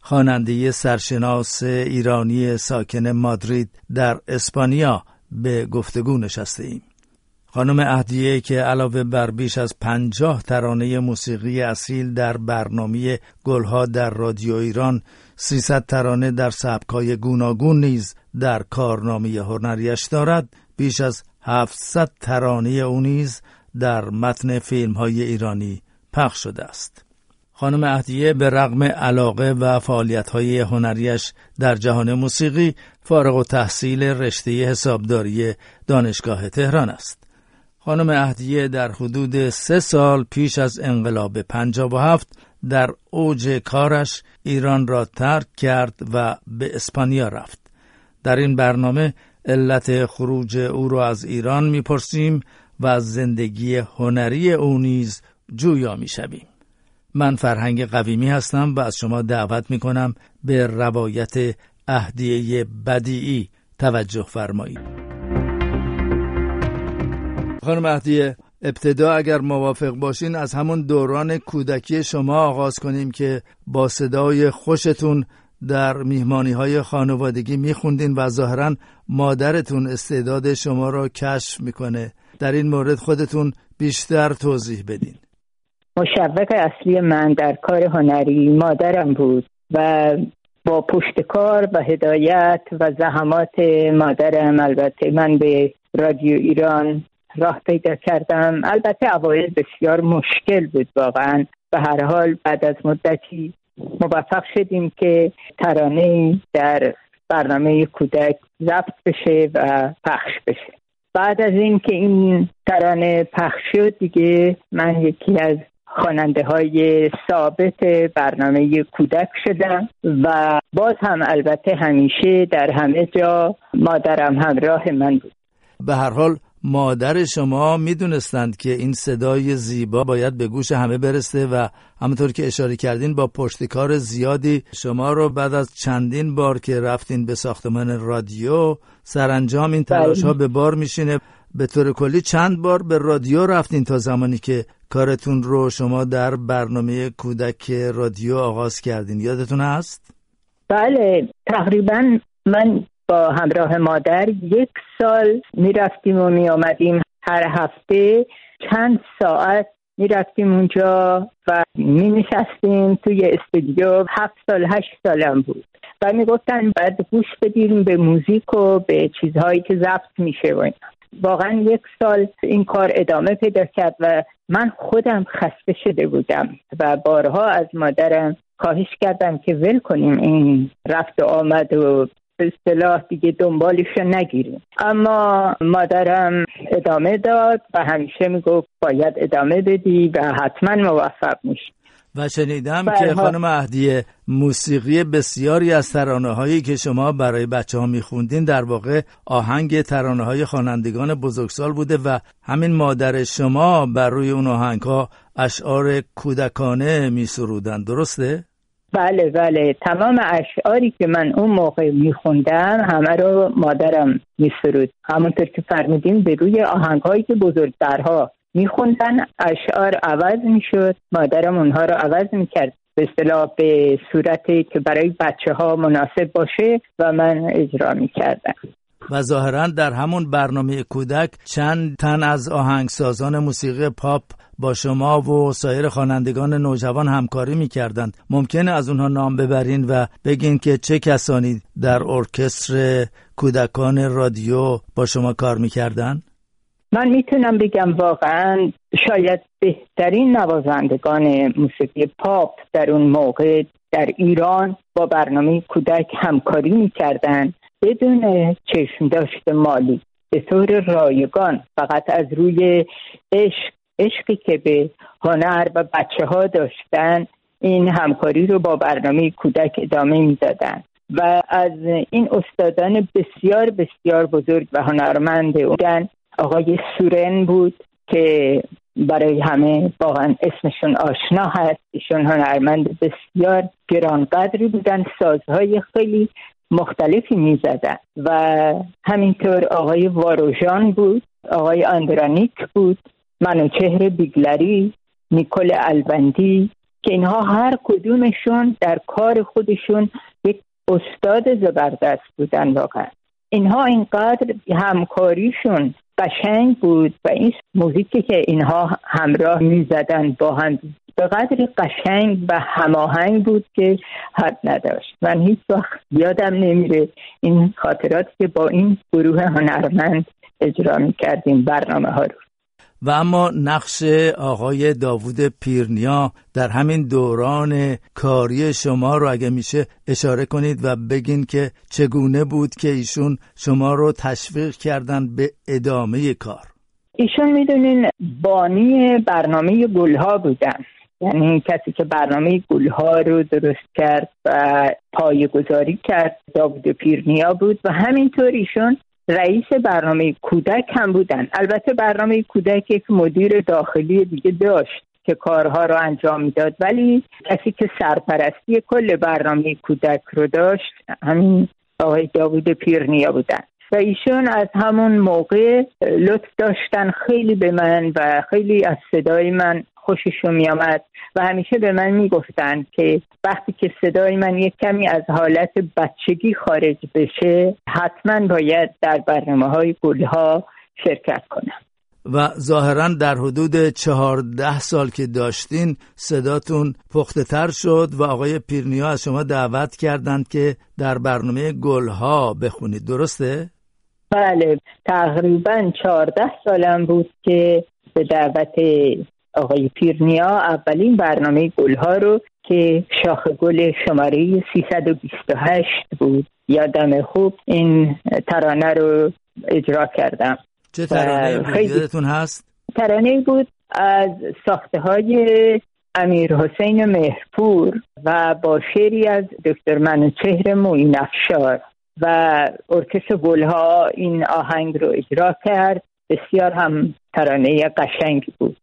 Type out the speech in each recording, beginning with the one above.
خواننده سرشناس ایرانی ساکن مادرید در اسپانیا به گفتگو نشسته ایم. خانم اهدیه که علاوه بر بیش از پنجاه ترانه موسیقی اصیل در برنامه گلها در رادیو ایران 300 ترانه در سبکای گوناگون نیز در کارنامه هنریش دارد بیش از 700 ترانه او نیز در متن فیلم های ایرانی پخش شده است. خانم اهدیه به رغم علاقه و فعالیت های هنریش در جهان موسیقی فارغ و تحصیل رشته حسابداری دانشگاه تهران است. خانم اهدیه در حدود سه سال پیش از انقلاب هفت در اوج کارش ایران را ترک کرد و به اسپانیا رفت. در این برنامه علت خروج او را از ایران می‌پرسیم و از زندگی هنری او نیز جویا می‌شویم. من فرهنگ قویمی هستم و از شما دعوت می کنم به روایت اهدیه بدیعی توجه فرمایید. خانم اهدیه ابتدا اگر موافق باشین از همون دوران کودکی شما آغاز کنیم که با صدای خوشتون در میهمانی های خانوادگی میخوندین و ظاهرا مادرتون استعداد شما را کشف می‌کنه در این مورد خودتون بیشتر توضیح بدین مشوق اصلی من در کار هنری مادرم بود و با پشتکار و هدایت و زحمات مادرم البته من به رادیو ایران راه پیدا کردم. البته اوایل بسیار مشکل بود واقعا. به هر حال بعد از مدتی موفق شدیم که ترانه در برنامه کودک ضبط بشه و پخش بشه. بعد از اینکه این ترانه پخش شد دیگه من یکی از خواننده های ثابت برنامه کودک شدم و باز هم البته همیشه در همه جا مادرم همراه من بود به هر حال مادر شما می‌دونستند که این صدای زیبا باید به گوش همه برسه و همونطور که اشاره کردین با پشتکار زیادی شما رو بعد از چندین بار که رفتین به ساختمان رادیو سرانجام این تلاش ها بله. به بار میشینه به طور کلی چند بار به رادیو رفتین تا زمانی که کارتون رو شما در برنامه کودک رادیو آغاز کردین. یادتون هست؟ بله تقریبا من با همراه مادر یک سال می‌رفتیم و می آمدیم هر هفته. چند ساعت می‌رفتیم اونجا و می نشستیم توی استودیو. هفت سال هشت سالم بود. و می‌گفتن بعد گوش بدیم به موزیک و به چیزهایی که ضبط میشه و واقعا یک سال این کار ادامه پیدا کرد و من خودم خسته شده بودم و بارها از مادرم خواهش کردم که ول کنیم این رفت و آمد و به اصطلاح دیگه دنبالش نگیریم. اما مادرم ادامه داد و همیشه می‌گفت باید ادامه بدی و حتما موفق میشی. و شنیدم که خانم اهدیه موسیقی بسیاری از ترانه هایی که شما برای بچه ها میخوندین در واقع آهنگ ترانه های خوانندگان بزرگسال بوده و همین مادر شما بر روی اون آهنگ ها اشعار کودکانه میسرودن درسته؟ بله بله. تمام اشعاری که من اون موقع میخوندم همه رو مادرم میسرود. همونطور که فرمودیم به روی آهنگ هایی که بزرگترها میخوندن اشعار عوض می‌شد مادرم اونها رو عوض می‌کرد. به اصطلاح به صورتی که برای بچه ها مناسب باشه و من اجرا می‌کردم. و ظاهرا در همون برنامه کودک چند تن از آهنگسازان موسیقی پاپ با شما و سایر خوانندگان نوجوان همکاری می‌کردند. ممکنه از اونها نام ببرین و بگین که چه کسانی در ارکستر کودکان رادیو با شما کار می‌کردن؟ من می‌تونم بگم واقعا شاید بهترین نوازندگان موسیقی پاپ در اون موقع در ایران با برنامه کودک همکاری می‌کردن بدون چشم داشت مالی. به طور رایگان فقط از روی عشق عشقی که به هنر و بچه ها داشتن این همکاری رو با برنامه کودک ادامه می‌دادن. و از این استادان بسیار بسیار بزرگ و هنرمند بودن آقای سورن بود که برای همه واقعا اسمشون آشنا هست. ایشون هنرمند بسیار گرانقدری بودن سازهای خیلی مختلفی می‌زدن و همینطور آقای واروژان بود آقای آندرانیک بود منوچهر بیگلری نیکل البندی که اینها هر کدومشون در کار خودشون یک استاد زبردست بودن واقعا. اینها اینقدر همکاریشون قشنگ بود و این موزیکی که اینها همراه می‌زدن با هم به قدری قشنگ و هماهنگ بود که حد نداشت. من هیچ وقت یادم نمیره این خاطرات که با این گروه هنرمند اجرا می‌کردیم برنامه ها رو. و اما نقش آقای داوود پیرنیا در همین دوران کاری شما رو اگه میشه اشاره کنید و بگین که چگونه بود که ایشون شما رو تشویق کردن به ادامه کار. ایشون می‌دونین بانی برنامه گلها بودن. یعنی کسی که برنامه گلها رو درست کرد و پایه گذاری کرد داوود پیرنیا بود و همینطور ایشون رئیس برنامه کودک هم بودن. البته برنامه کودک یک مدیر داخلی دیگه داشت که کارها رو انجام می‌داد. ولی کسی که سرپرستی کل برنامه کودک رو داشت همین آقای داوود پیرنیا بودن. و ایشون از همون موقع لطف داشتن خیلی به من و خیلی از صدای من خوششون میآمد و همیشه به من می‌گفتن که وقتی که صدای من یک کمی از حالت بچگی خارج بشه حتما باید در برنامه های گلها شرکت کنم و ظاهرا در حدود چهارده سال که داشتین صداتون پخته تر شد و آقای پیرنیا از شما دعوت کردند که در برنامه گلها بخونید درسته؟ بله تقریبا چهارده سالم بود که به دعوت آقای پیرنیا اولین برنامه گلها رو که شاخ گل شماره 328 بود. یادم خوب این ترانه رو اجرا کردم. چه ترانه؟ بود یادتون هست؟ ترانه بود از ساخته های امیر حسین مهرپور و با شعری از دکتر منوچهر موین افشار و ارکستر گلها این آهنگ رو اجرا کرد. بسیار هم ترانه قشنگ بود.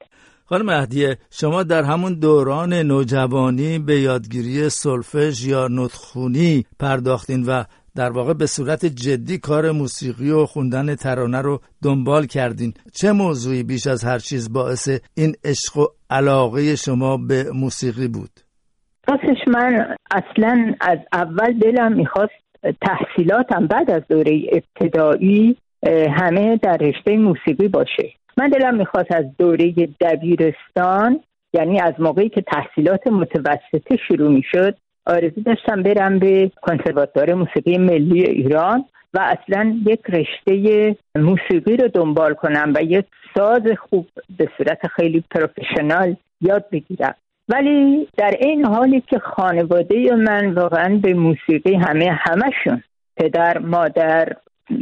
خانم مهدیه شما در همون دوران نوجوانی به یادگیری سلفژ یا نطخونی پرداختین و در واقع به صورت جدی کار موسیقی و خوندن ترانه رو دنبال کردین. چه موضوعی بیش از هر چیز باعث این عشق و علاقه شما به موسیقی بود؟ راستش من اصلا از اول دلم می‌خواست تحصیلاتم بعد از دوره ابتدایی همه در رشته موسیقی باشه. من دلم می‌خواست از دوره دبیرستان یعنی از موقعی که تحصیلات متوسطه شروع می‌شد آرزو داشتم برم به کنسرواتوار موسیقی ملی ایران و اصلا یک رشته موسیقی رو دنبال کنم و یک ساز خوب به صورت خیلی پروفشنال یاد بگیرم. ولی در این حالی که خانواده من واقعا به موسیقی همه همشون پدر مادر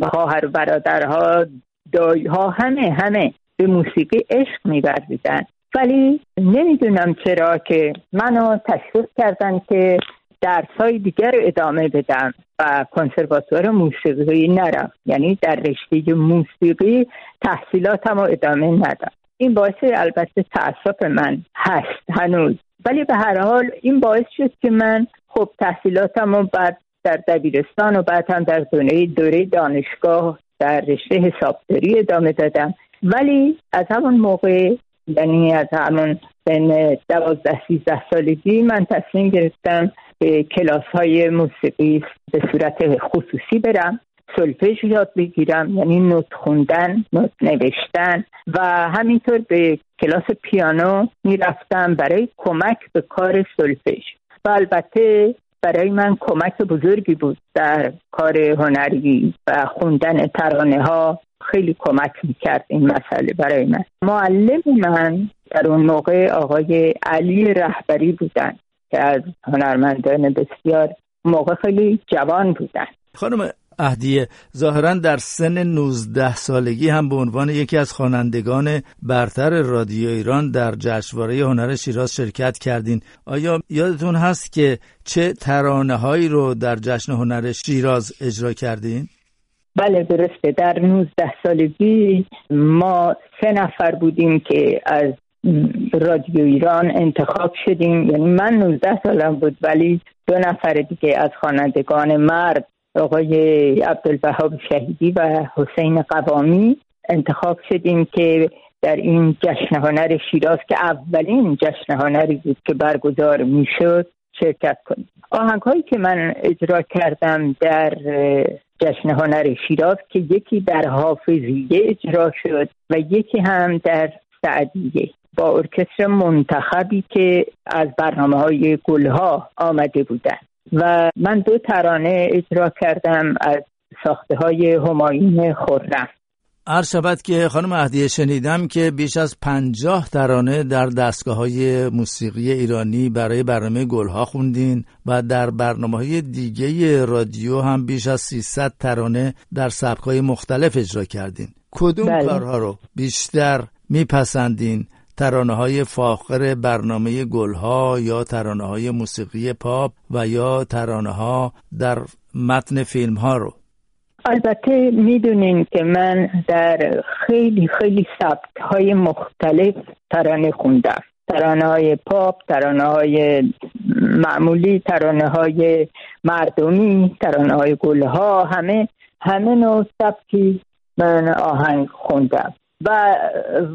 خواهر برادرها دایها همه همه به موسیقی عشق میورزیدن ولی نمی‌دونم چرا که منو تشویق کردن که درسای دیگر رو ادامه بدم و کنسرواتوار موسیقی نرم. یعنی در رشته موسیقی تحصیلاتم رو ادامه ندم. این باعث البته تاسف من هست هنوز. ولی به هر حال این باعث شد که من خب تحصیلاتم رو بعد در دبیرستان و بعد هم در دوره دوره دانشگاه در رشته حسابداری ادامه دادم. ولی از همون موقع یعنی از همون سن دوازده سیزده سالگی من تصمیم گرفتم به کلاس های موسیقی به صورت خصوصی برم سلفژ یاد بگیرم یعنی نوت خوندن نوت نوشتن و همینطور به کلاس پیانو می‌رفتم برای کمک به کار سلفژ و البته برای من کمک بزرگی بود در کار هنری و خوندن ترانه ها. خیلی کمک می‌کرد این مسئله برای من. معلم من در اون موقع آقای علی رهبری بودن که از هنرمندان بسیار موقع خیلی جوان بودن. خانم اهدیه ظاهرا در سن 19 سالگی هم به عنوان یکی از خوانندگان برتر رادیو ایران در جشنواره هنر شیراز شرکت کردین. آیا یادتون هست که چه ترانه هایی رو در جشن هنر شیراز اجرا کردین؟ بله درسته. در 19 سالگی ما سه نفر بودیم که از رادیو ایران انتخاب شدیم. یعنی من 19 سالم بود ولی دو نفر دیگه از خوانندگان مرد آقای عبدالبهاب شهیدی و حسین قوامی انتخاب شدیم که در این جشن هنر شیراز که اولین جشن هنری بود که برگزار می‌شد شرکت کنیم. آهنگ هایی که من اجرا کردم در جشن هنر شیراز که یکی در حافظیه اجرا شد و یکی هم در سعدیه با ارکستر منتخبی که از برنامه های گلها آمده بودن و من دو ترانه اجرا کردم از ساخته های همایون خورم عرض شود که خانم اهدیه شنیدم که بیش از پنجاه ترانه در دستگاه های موسیقی ایرانی برای برنامه گلها خوندین و در برنامه های دیگه رادیو هم بیش از 300 ترانه در سبک های مختلف اجرا کردین کدوم بله. کارها رو بیشتر میپسندین ترانه های فاخر برنامه گلها یا ترانه های موسیقی پاپ و یا ترانه ها در متن فیلم ها رو. البته می‌دونین که من در خیلی خیلی سبک های مختلف ترانه خوندم. ترانه های پاپ ترانه های معمولی ترانه های مردمی ترانه های گلها همه همه نوع سبکی من آهنگ خوندم. و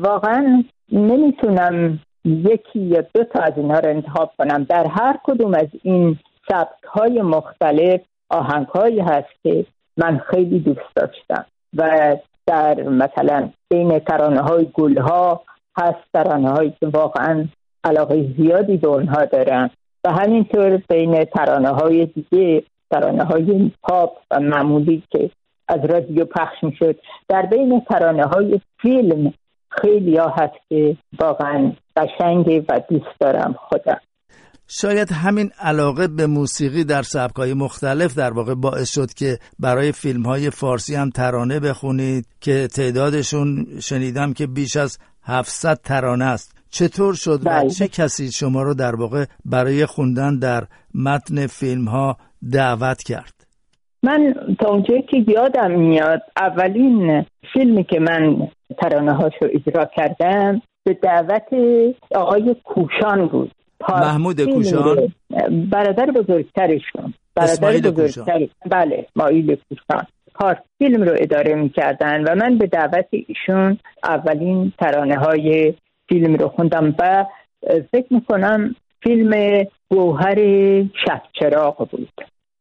واقعا نمی‌تونم یکی یا دو تا از اینها رو انتخاب کنم. در هر کدوم از این سبک های مختلف آهنگ هایی هست که من خیلی دوست داشتم و در مثلا بین ترانه های گل ها هست ترانه هایی که واقعا علاقه زیادی به اونها دارم و همینطور بین ترانه های دیگه ترانه های پاپ و معمولی که از رادیو پخش می شد در بین ترانه های فیلم خیلی ها هست که واقعا قشنگه و دوست دارم خودم شاید همین علاقه به موسیقی در سبکای مختلف در واقع باعث شد که برای فیلم های فارسی هم ترانه بخونید که تعدادشون شنیدم که بیش از 700 ترانه است. چطور شد و بله. چه کسی شما رو در واقع برای خوندن در متن فیلم ها دعوت کرد؟ من تا اونجایی که یادم میاد اولین فیلمی که من ترانه هاشو اجرا کردم به دعوت آقای کوشان بود. محمود کوشان. برادر بزرگترشون. برادر بزرگتر. بله مایل کوشان. پارت فیلم رو اداره می‌کردن و من به دعوت ایشون اولین ترانه های فیلم رو خوندم و فکر می‌کنم فیلم گوهر شبچراغ بود.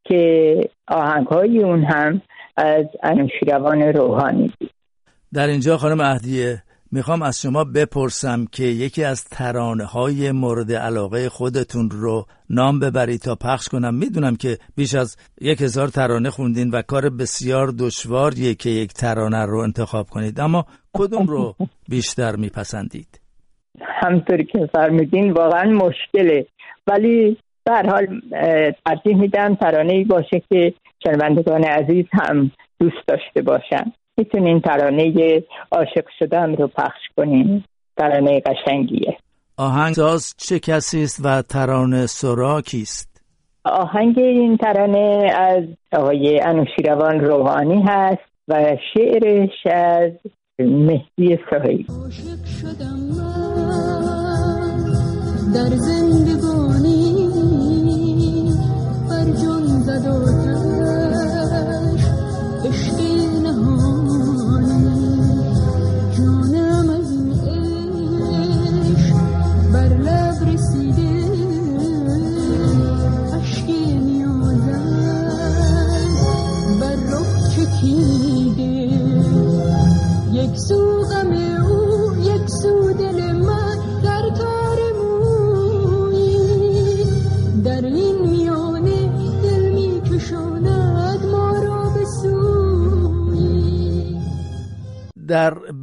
که آهنگ های اون هم از انوشیروان روحانی بود. در اینجا خانم اهدیه می‌خوام از شما بپرسم که یکی از ترانه های مورد علاقه خودتون رو نام ببرید تا پخش کنم. می‌دونم که بیش از یک هزار ترانه خوندین و کار بسیار دشواریه که یک ترانه رو انتخاب کنید. اما کدوم رو بیشتر میپسندید؟ همطوری که فرمودین واقعا مشکله. ولی در حال ترجیح میدم ترانه ای باشه که شنوندگان عزیز هم دوست داشته باشن. می‌تونین ترانه عاشق شدم رو پخش کنین. ترانه قشنگیه. آهنگساز چه کسی است و ترانه سرا کیست؟ آهنگ این ترانه از آقای انوشیروان روحانی هست و شعرش از مهدی سهی در زندگانی بر جون زد و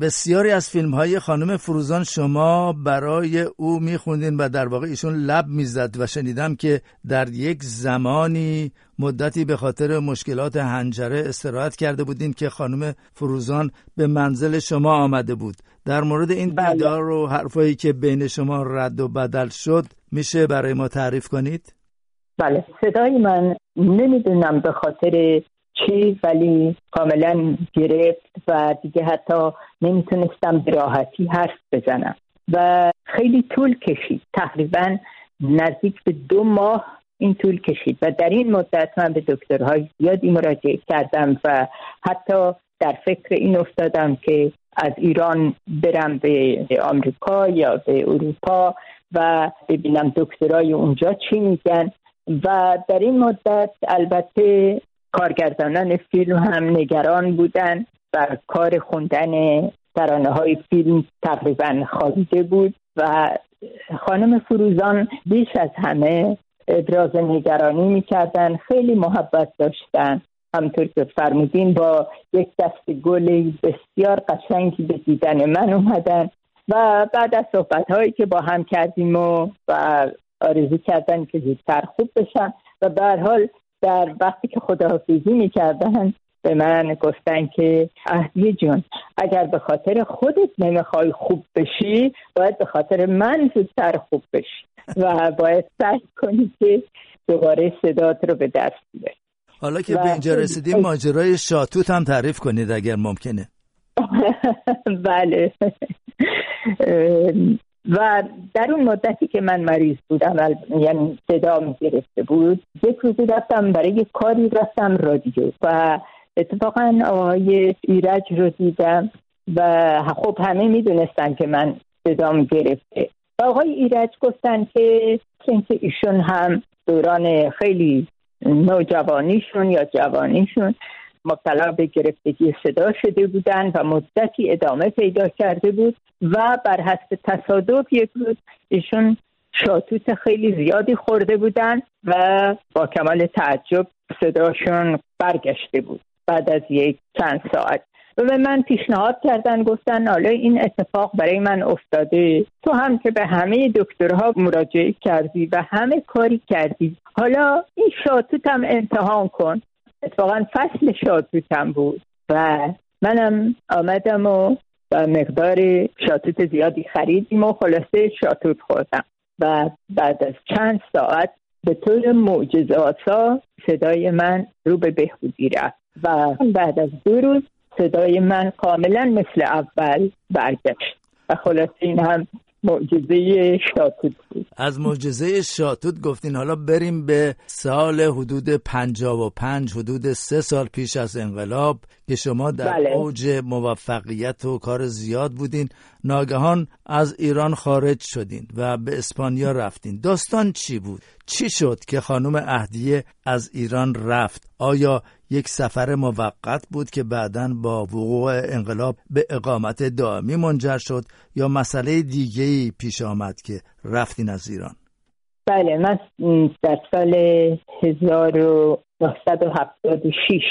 بسیاری از فیلم های خانم فروزان شما برای او میخوندین و در واقع ایشون لب می‌زد و شنیدم که در یک زمانی مدتی به خاطر مشکلات هنجره استراحت کرده بودین که خانم فروزان به منزل شما آمده بود در مورد این بله. دیدار و حرفایی که بین شما رد و بدل شد میشه برای ما تعریف کنید؟ بله صدای من نمی‌دونم به خاطر چی ولی کاملا گرفت و دیگه حتی نمی‌تونستم به راحتی حرف بزنم. و خیلی طول کشید. تقریبا نزدیک به دو ماه این طول کشید. و در این مدت من به دکترهای زیادی مراجعه کردم و حتی در فکر این افتادم که از ایران برم به آمریکا یا به اروپا و ببینم دکترای اونجا چی میگن. و در این مدت البته کارگردانان فیلم هم نگران بودن و کار خوندن ترانه های فیلم تقریبا خوابیده بود و خانم فروزان بیش از همه ابراز نگرانی می‌کردن خیلی محبت داشتن. همطور که فرمودین با یک دست گل بسیار قشنگی به دیدن من اومدن و بعد از صحبت هایی که با هم کردیم و, و آرزو کردن که زودتر خوب بشن و به حال در وقتی که خداحافظی می‌کردن به من گفتن که اهدی جون اگر به خاطر خودت نمی‌خوای خوب بشی باید به خاطر من زودتر خوب بشی و باید سعی کنی که دوباره صدات رو به دست بیاری. حالا که به اینجا رسیدیم ماجرای شاتوت هم تعریف کنید اگر ممکنه. بله. و در اون مدتی که من مریض بودم یعنی صدا می گرفته بود یک روزی رفتم برای کاری رفتم رادیو و اتفاقا آقای ایرج رو دیدم و خب همه می‌دونستن که من صدام گرفته و آقای ایرج گفتن که اینکه ایشون هم دوران خیلی نوجوانیشون یا جوانیشون مبتلا به گرفتگی صدا شده بودن و مدتی ادامه پیدا کرده بود و بر حسب تصادف یک روز ایشون شاتوت خیلی زیادی خورده بودن و با کمال تعجب صداشون برگشته بود بعد از یک چند ساعت. و به من پیشنهاد کردن گفتن حالا این اتفاق برای من افتاده. تو هم که به همه دکترها مراجعه کردی و همه کاری کردی حالا این شاتوت هم امتحان کن. اتفاقا فصل شاتوتم بود و منم آمدم و و مقدار شاتوت زیادی خریدیم و خلاصه شاتوت خوردم. و بعد از چند ساعت به طور معجزه صدای من رو به بهبودی رفت و بعد از دو روز صدای من کاملا مثل اول برگشت و خلاصه این هم معجزه شاتوت بود از معجزه شاتوت گفتین حالا بریم به سال حدود پنجاب و پنج حدود سه سال پیش از انقلاب که شما در بله. اوج موفقیت و کار زیاد بودین ناگهان از ایران خارج شدین و به اسپانیا رفتین داستان چی بود؟ چی شد که خانم اهدیه از ایران رفت؟ آیا یک سفر موقت بود که بعدا با وقوع انقلاب به اقامت دائمی منجر شد یا مسئله دیگه پیش آمد که رفتین از ایران بله من در سال 1976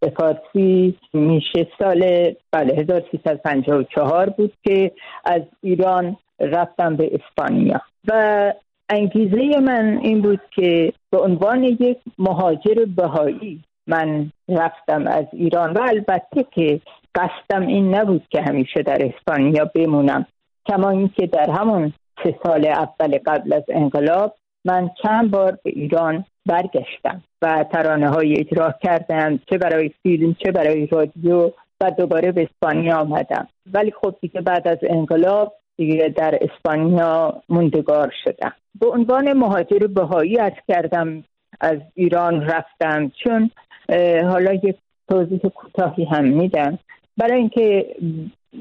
به فارسی میشه سال بله 1354 بود که از ایران رفتم به اسپانیا. و انگیزه من این بود که به عنوان یک مهاجر بهایی من رفتم از ایران و البته که قصدم این نبود که همیشه در اسپانیا بمونم کما اینکه در همون سه سال اول قبل از انقلاب من چند بار به ایران برگشتم و ترانه های اجرا کردم چه برای فیلم چه برای رادیو و دوباره به اسپانیا آمدم. ولی خب دیگه بعد از انقلاب دیگه در اسپانیا موندگار شدم. به عنوان مهاجر بهایی از کردم از ایران رفتم چون حالا یک توضیح کوتاهی هم میدم. برای اینکه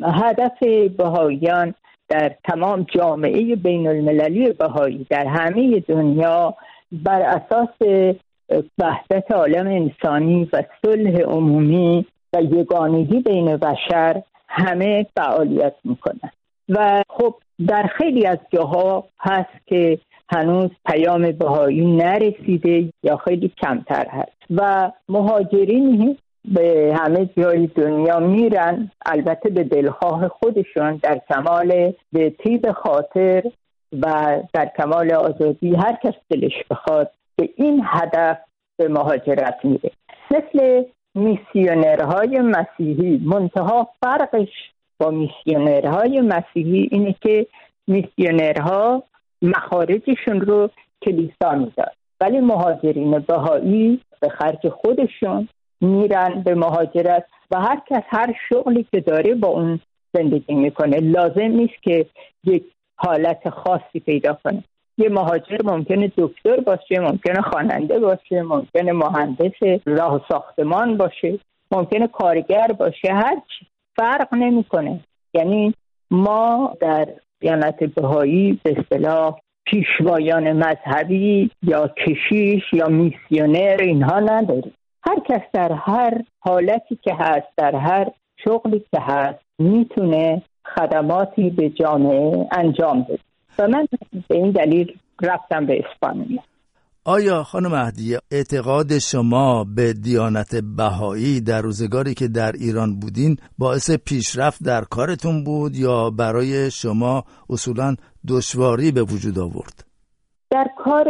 هدف بهاییان در تمام جامعه بین المللی بهایی در همه دنیا بر اساس وحدت عالم انسانی و صلح عمومی و یگانگی بین بشر همه فعالیت می‌کنن و خب در خیلی از جاها هست که هنوز پیام بهایی نرسیده یا خیلی کمتر هست. و مهاجرین به همه جای دنیا میرن البته به دلخواه خودشون در کمال به تیب خاطر و در کمال آزادی هر کس دلش بخواد به این هدف به مهاجرت میره. مثل میسیونرهای مسیحی منتها فرقش با میسیونرهای مسیحی اینه که میسیونرها مخارجشون رو کلیسا می‌داد. ولی مهاجرین بهایی به خرج خودشون میرن به مهاجرت و هر کس هر شغلی که داره با اون زندگی می‌کنه لازم نیست که یک حالت خاصی پیدا کنه. یه مهاجر ممکنه دکتر باشه ممکنه خواننده باشه ممکنه مهندس راه ساختمان باشه ممکنه کارگر باشه هر چی. فرق نمی‌کنه. یعنی ما در دیانت بهایی به اصطلاح پیشوایان مذهبی یا کشیش یا میسیونر اینها نداریم. هر کس در هر حالتی که هست در هر شغلی که هست می‌تونه خدماتی به جامعه انجام بده و من به این دلیل رفتم به اسپانیا آیا خانم مهدی اعتقاد شما به دیانت بهایی در روزگاری که در ایران بودین باعث پیشرفت در کارتون بود یا برای شما اصولا دشواری به وجود آورد؟ در کار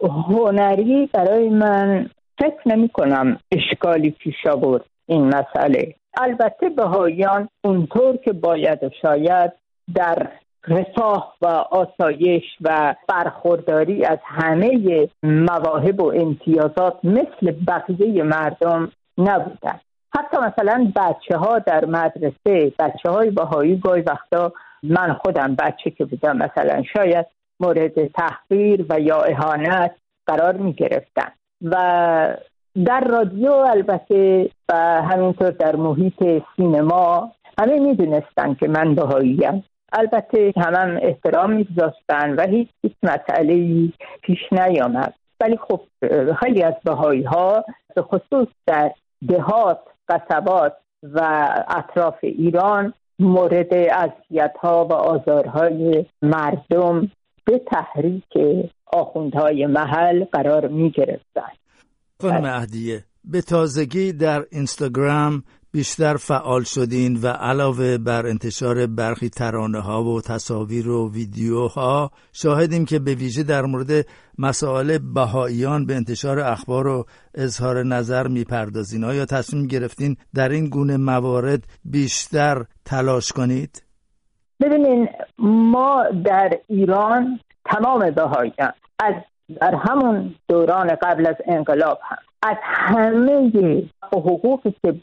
هنری برای من فکر نمی کنم اشکالی پیش آورد این مسئله. البته بهاییان اونطور که باید و شاید در رفاه و آسایش و برخورداری از همه مواهب و امتیازات مثل بقیه مردم نبودن. حتی مثلا بچه ها در مدرسه بچه های بهایی گاهی وقتا من خودم بچه که بودم مثلا شاید مورد تحقیر و یا اهانت قرار می گرفتن و در رادیو البته و همینطور در محیط سینما همه می‌دونستن که من بهاییم البته هم, احترام میگذاشتن و هیچ هیچ مسئله پیش نیامد. ولی خب خیلی از بهایی ها به خصوص در دهات قصبات و اطراف ایران مورد اذیت ها و آزارهای مردم به تحریک آخوندهای محل قرار می گرفتن خانم اهدیه به تازگی در اینستاگرام بیشتر فعال شدین و علاوه بر انتشار برخی ترانه ها و تصاویر و ویدیوها شاهدیم که به ویژه در مورد مسائل بهاییان به انتشار اخبار و اظهار نظر می‌پردازین آیا تصمیم گرفتین در این گونه موارد بیشتر تلاش کنید؟ ببینین ما در ایران تمام بهاییان از در همون دوران قبل از انقلاب هم. از همه حقوقی که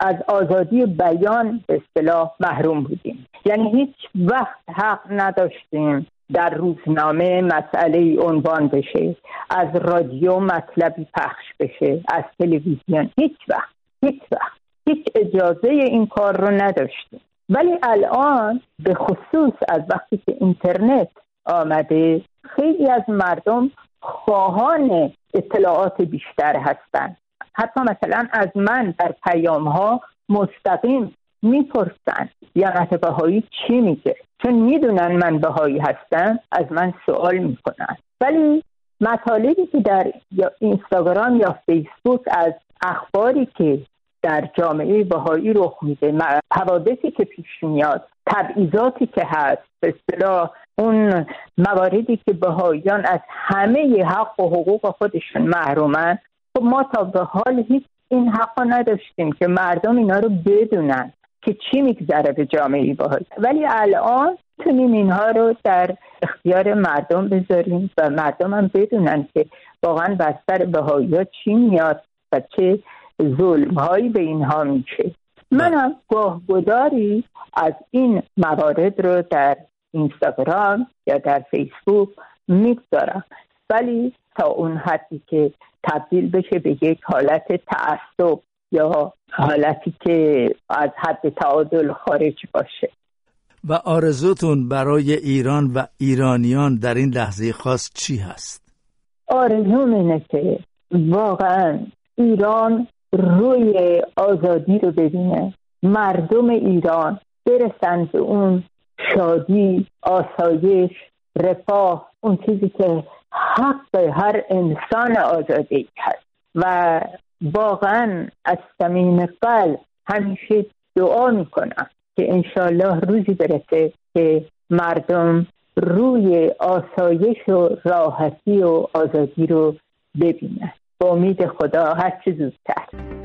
از آزادی بیان به اصطلاح محروم بودیم. یعنی هیچ وقت حق نداشتیم در روزنامه مسئله عنوان بشه از رادیو مطلبی پخش بشه از تلویزیون. هیچ وقت هیچ وقت. هیچ اجازه این کار رو نداشتیم. ولی الان به خصوص از وقتی که اینترنت آمده خیلی از مردم خواهان اطلاعات بیشتر هستند. حتی مثلا از من در پیام ها مستقیم می‌پرسن یا بهایی چی میگه؟ چون می‌دونن من بهایی هستم از من سوال می‌کنن. ولی مطالبی که در اینستاگرام یا فیسبوک از اخباری که در جامعه بهایی رخ میده حوادثی که پیش میاد تبعیضاتی که هست به اصطلاح اون مواردی که بهاییان از همه حق و حقوق خودشون محرومن خب ما تا به حال هیچ این حق نداشتیم که مردم اینا رو بدونن که چی میگذره به جامعه بهایی. ولی الان می‌تونیم اینها رو در اختیار مردم بذاریم و مردم هم بدونن که واقعا بستر بهایی ها چی میاد و چه ظلم هایی به اینها میشه. منم گاه گداری از این موارد رو در اینستاگرام یا در فیسبوک می‌گذارم. ولی تا اون حدی که تبدیل بشه به یک حالت تعصب یا حالتی که از حد تعادل خارج باشه. و آرزوتون برای ایران و ایرانیان در این لحظه خاص چی هست؟ آرزوم اینه که واقعا ایران روی آزادی رو ببینه. مردم ایران برسن به اون شادی آسایش رفاه اون چیزی که حق هر انسان آزادی هست و واقعا از صمیم قلب همیشه دعا می‌کنم که انشالله روزی برسه که مردم روی آسایش و راحتی و آزادی رو ببینن. با امید خدا هر چه زودتر.